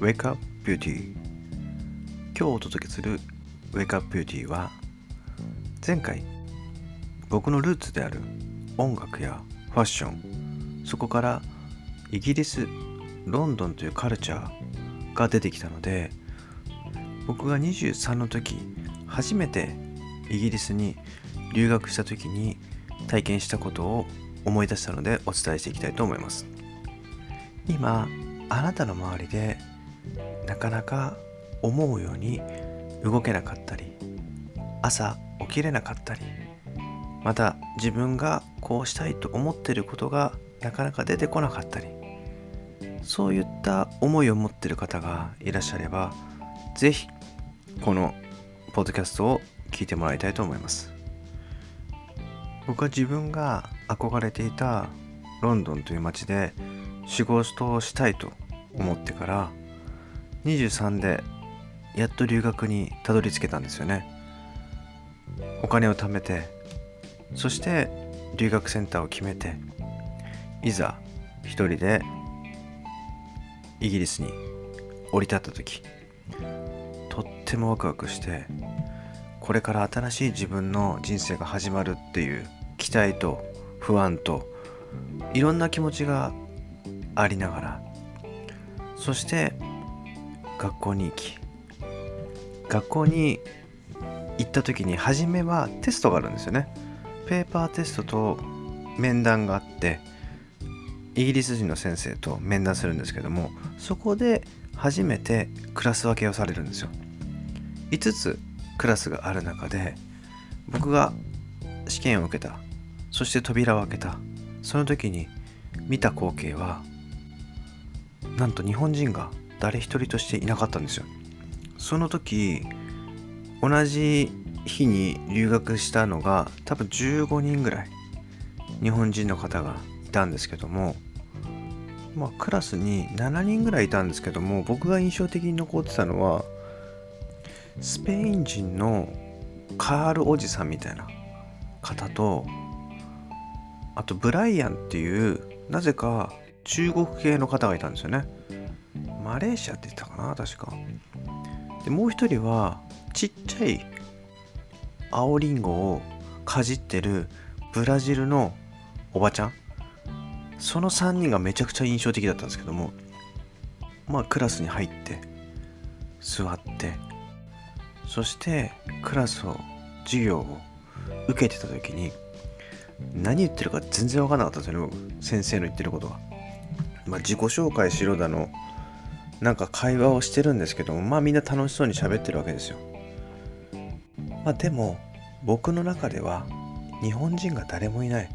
Wake Up Beauty 今日お届けする Wake Up Beauty は前回僕のルーツである音楽やファッションそこからイギリスロンドンというカルチャーが出てきたので僕が23の時初めてイギリスに留学した時に体験したことを思い出したのでお伝えしていきたいと思います。今あなたの周りでかなか思うように動けなかったり朝起きれなかったりまた自分がこうしたいと思ってることがなかなか出てこなかったりそういった思いを持ってる方がいらっしゃれば是非このポッドキャストを聞いてもらいたいと思います。僕は自分が憧れていたロンドンという街で仕事をしたいと思ってから23でやっと留学にたどり着けたんですよね。お金を貯めてそして留学センターを決めていざ一人でイギリスに降り立った時とってもワクワクしてこれから新しい自分の人生が始まるっていう期待と不安といろんな気持ちがありながらそして学校に行き学校に行った時に初めはテストがあるんですよね。ペーパーテストと面談があってイギリス人の先生と面談するんですけどもそこで初めてクラス分けをされるんですよ。5つクラスがある中で僕が試験を受けたそして扉を開けた。その時に見た光景はなんと日本人が誰一人としていなかったんですよ。その時同じ日に留学したのが多分15人ぐらい日本人の方がいたんですけどもまあクラスに7人ぐらいいたんですけども僕が印象的に残ってたのはスペイン人のカールおじさんみたいな方とあとブライアンっていうなぜか中国系の方がいたんですよね。マレーシアって言ったかな？確か。でもう一人はちっちゃい青りんごをかじってるブラジルのおばちゃん。その3人がめちゃくちゃ印象的だったんですけども。まあクラスに入って座って。そしてクラスを授業を受けてた時に何言ってるか全然分かんなかったんですよね先生の言ってることが。まあ自己紹介しろだの。なんか会話をしてるんですけどもまあみんな楽しそうに喋ってるわけですよ。まあでも僕の中では日本人が誰もいない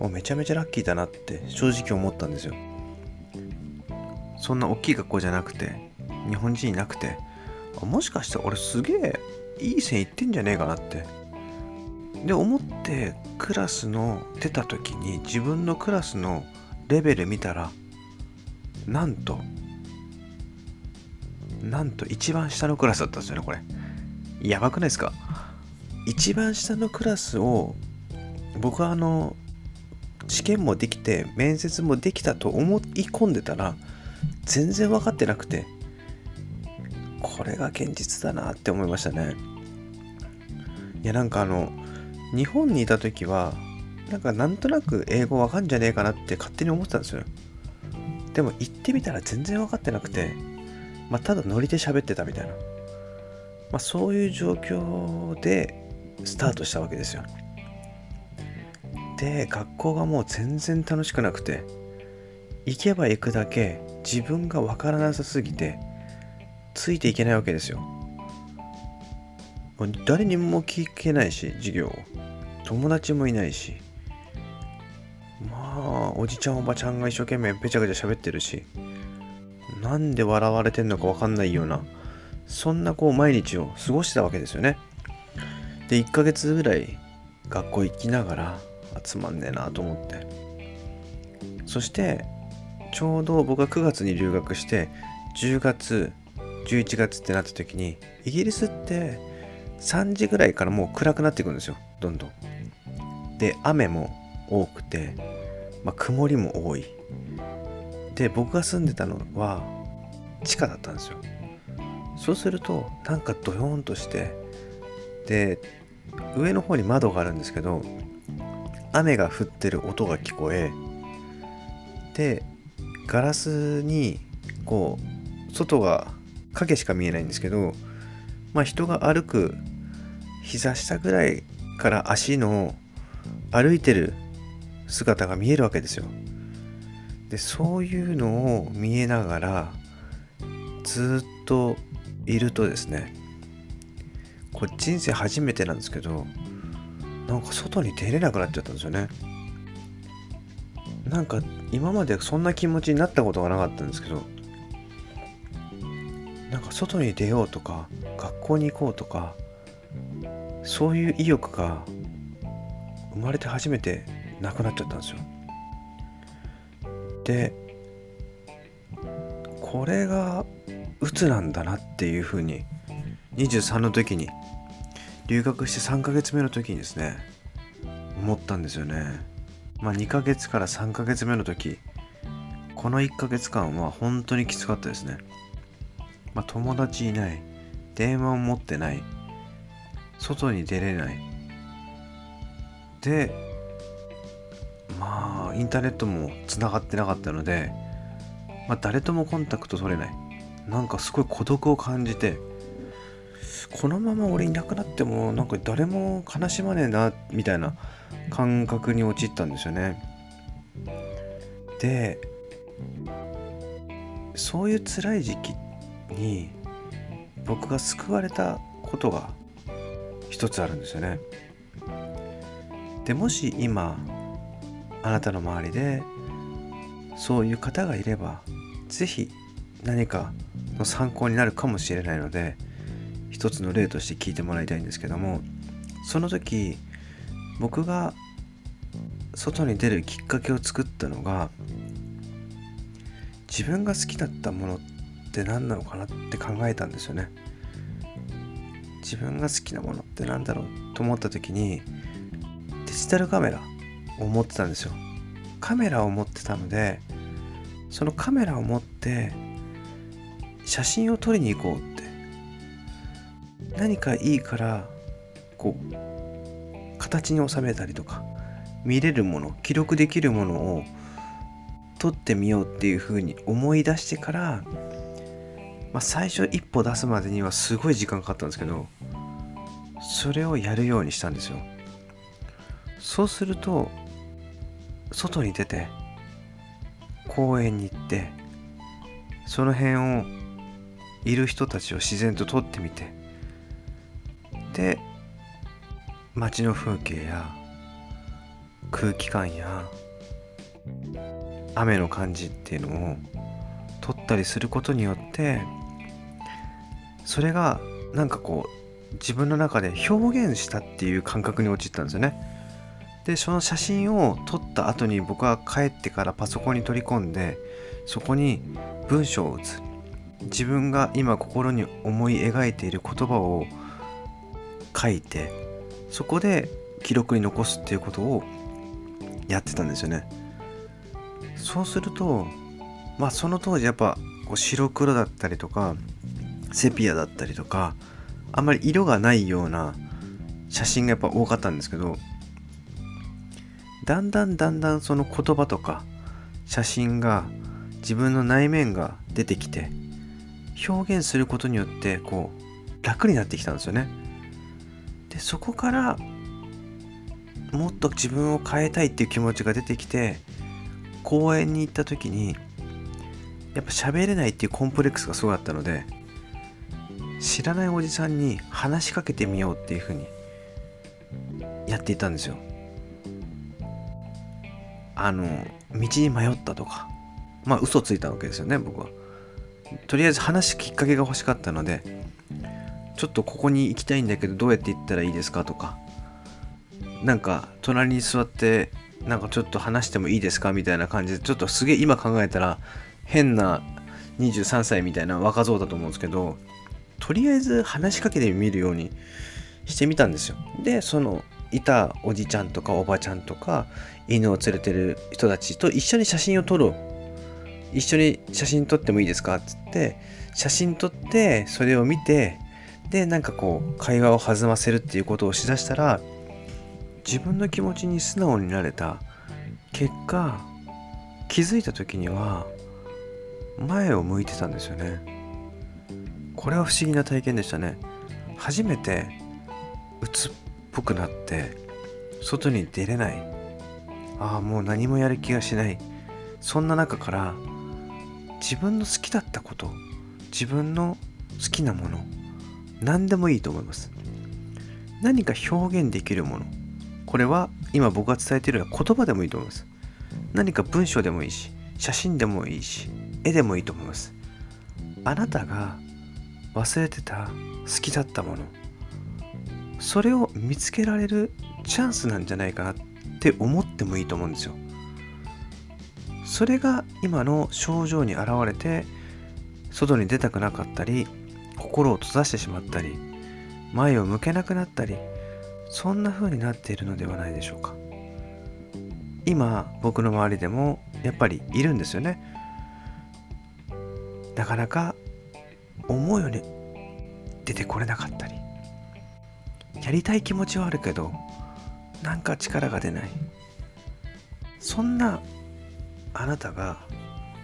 もうめちゃめちゃラッキーだなって正直思ったんですよ。そんな大きい学校じゃなくて日本人いなくてもしかして俺すげえいい線いってんじゃねえかなってで思ってクラスの出た時に自分のクラスのレベル見たらなんとなんと一番下のクラスだったんですよねこれ。やばくないですか？一番下のクラスを僕はあの試験もできて面接もできたと思い込んでたら全然分かってなくてこれが現実だなって思いましたね。いやなんかあの日本にいた時はなんかなんとなく英語わかんじゃねえかなって勝手に思ってたんですよ。でも行ってみたら全然分かってなくてまあただノリで喋ってたみたいな。まあそういう状況でスタートしたわけですよ。で学校がもう全然楽しくなくて行けば行くだけ自分が分からなさすぎてついていけないわけですよ。誰にも聞けないし授業友達もいないし。まあおじちゃんおばちゃんが一生懸命ぺちゃくちゃ喋ってるし。なんで笑われてんのか分かんないようなそんなこう毎日を過ごしてたわけですよね。で1ヶ月ぐらい学校行きながらつまんねえなと思って。そしてちょうど僕が9月に留学して10月11月ってなった時にイギリスって3時ぐらいからもう暗くなっていくんですよどんどん。で雨も多くて、まあ、曇りも多い。で僕が住んでたのは地下だったんですよそうするとなんかドヨーンとしてで上の方に窓があるんですけど雨が降ってる音が聞こえでガラスにこう外が影しか見えないんですけどまあ人が歩く膝下ぐらいから足の歩いてる姿が見えるわけですよ。でそういうのを見えながらずっといるとですねこれ人生初めてなんですけどなんか外に出れなくなっちゃったんですよね。なんか今までそんな気持ちになったことがなかったんですけどなんか外に出ようとか学校に行こうとかそういう意欲が生まれて初めてなくなっちゃったんですよ。でこれが鬱なんだなっていうふうに23の時に留学して3ヶ月目の時にですね思ったんですよね。まあ2ヶ月から3ヶ月目の時この1ヶ月間は本当にきつかったですね。まあ友達いない電話を持ってない外に出れない。でまあインターネットもつながってなかったので、まあ、誰ともコンタクト取れない。なんかすごい孤独を感じてこのまま俺いなくなってもなんか誰も悲しまねえなみたいな感覚に陥ったんですよね。でそういう辛い時期に僕が救われたことが一つあるんですよね。でもし今あなたの周りでそういう方がいれば是非何かの参考になるかもしれないので一つの例として聞いてもらいたいんですけどもその時僕が外に出るきっかけを作ったのが自分が好きだったものって何なのかなって考えたんですよね。自分が好きなものって何だろうと思った時にデジタルカメラを持ってたんですよ。カメラを持ってたのでそのカメラを持って写真を撮りに行こうって。何かいいからこう形に収めたりとか見れるもの記録できるものを撮ってみようっていうふうに思い出してから、まあ、最初一歩出すまでにはすごい時間かかったんですけどそれをやるようにしたんですよ。そうすると外に出て公園に行ってその辺をいる人たちを自然と撮ってみてで街の風景や空気感や雨の感じっていうのを撮ったりすることによってそれがなんかこう自分の中で表現したっていう感覚に陥ったんですよね。でその写真を撮った後に僕は帰ってからパソコンに取り込んでそこに文章を打つ。自分が今心に思い描いている言葉を書いてそこで記録に残すっていうことをやってたんですよね。そうするとまあその当時やっぱこう白黒だったりとかセピアだったりとかあんまり色がないような写真がやっぱ多かったんですけどだんだんだんだんその言葉とか写真が自分の内面が出てきて表現することによってこう楽になってきたんですよね。でそこからもっと自分を変えたいっていう気持ちが出てきて公園に行った時にやっぱ喋れないっていうコンプレックスがすごかったので知らないおじさんに話しかけてみようっていうふうにやっていたんですよ。あの道に迷ったとかまあ嘘ついたわけですよね僕は。とりあえず話すきっかけが欲しかったのでちょっとここに行きたいんだけどどうやって行ったらいいですかとかなんか隣に座ってなんかちょっと話してもいいですかみたいな感じでちょっとすげえ今考えたら変な23歳みたいな若造だと思うんですけどとりあえず話しかけてみるようにしてみたんですよ。でそのいたおじちゃんとかおばちゃんとか犬を連れてる人たちと一緒に写真を撮ろう。一緒に写真撮ってもいいですか?」っつって写真撮ってそれを見てでなんかこう会話を弾ませるっていうことをしだしたら自分の気持ちに素直になれた。結果気づいた時には前を向いてたんですよね。これは不思議な体験でしたね。初めて鬱っぽくなって外に出れない。ああもう何もやる気がしない。そんな中から自分の好きだったこと自分の好きなもの何でもいいと思います。何か表現できるものこれは今僕が伝えているような言葉でもいいと思います。何か文章でもいいし写真でもいいし絵でもいいと思います。あなたが忘れてた好きだったものそれを見つけられるチャンスなんじゃないかなって思ってもいいと思うんですよ。それが今の症状に現れて外に出たくなかったり心を閉ざしてしまったり前を向けなくなったりそんな風になっているのではないでしょうか。今僕の周りでもやっぱりいるんですよね。なかなか思うように出てこれなかったりやりたい気持ちはあるけどなんか力が出ない。そんなあなたが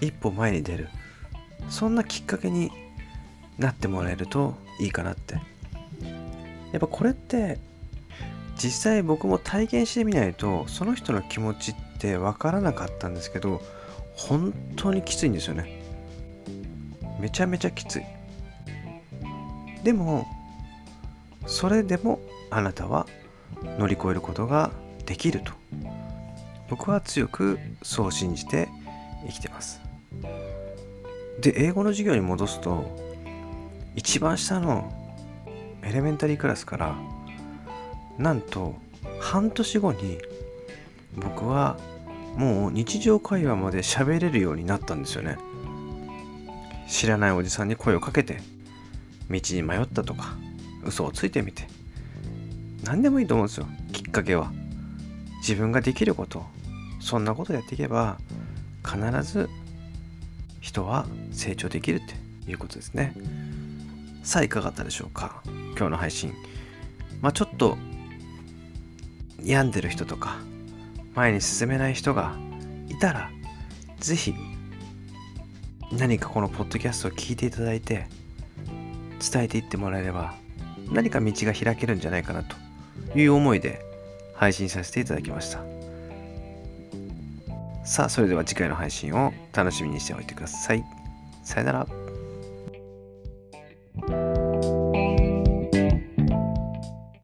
一歩前に出る。そんなきっかけになってもらえるといいかなって。やっぱこれって実際僕も体験してみないとその人の気持ちって分からなかったんですけど本当にきついんですよね。めちゃめちゃきつい。でもそれでもあなたは乗り越えることができると。僕は強くそう信じて生きてます。で英語の授業に戻すと一番下のエレメンタリークラスからなんと半年後に僕はもう日常会話まで喋れるようになったんですよね。知らないおじさんに声をかけて道に迷ったとか嘘をついてみて。何でもいいと思うんですよ。きっかけは。自分ができること。そんなことやっていけば必ず人は成長できるっていうことですね。さあいかがだったでしょうか。今日の配信。まあちょっと病んでる人とか前に進めない人がいたら是非何かこのポッドキャストを聞いていただいて伝えていってもらえれば何か道が開けるんじゃないかなという思いで配信させていただきました。さあそれでは次回の配信を楽しみにしておいてください。さよなら。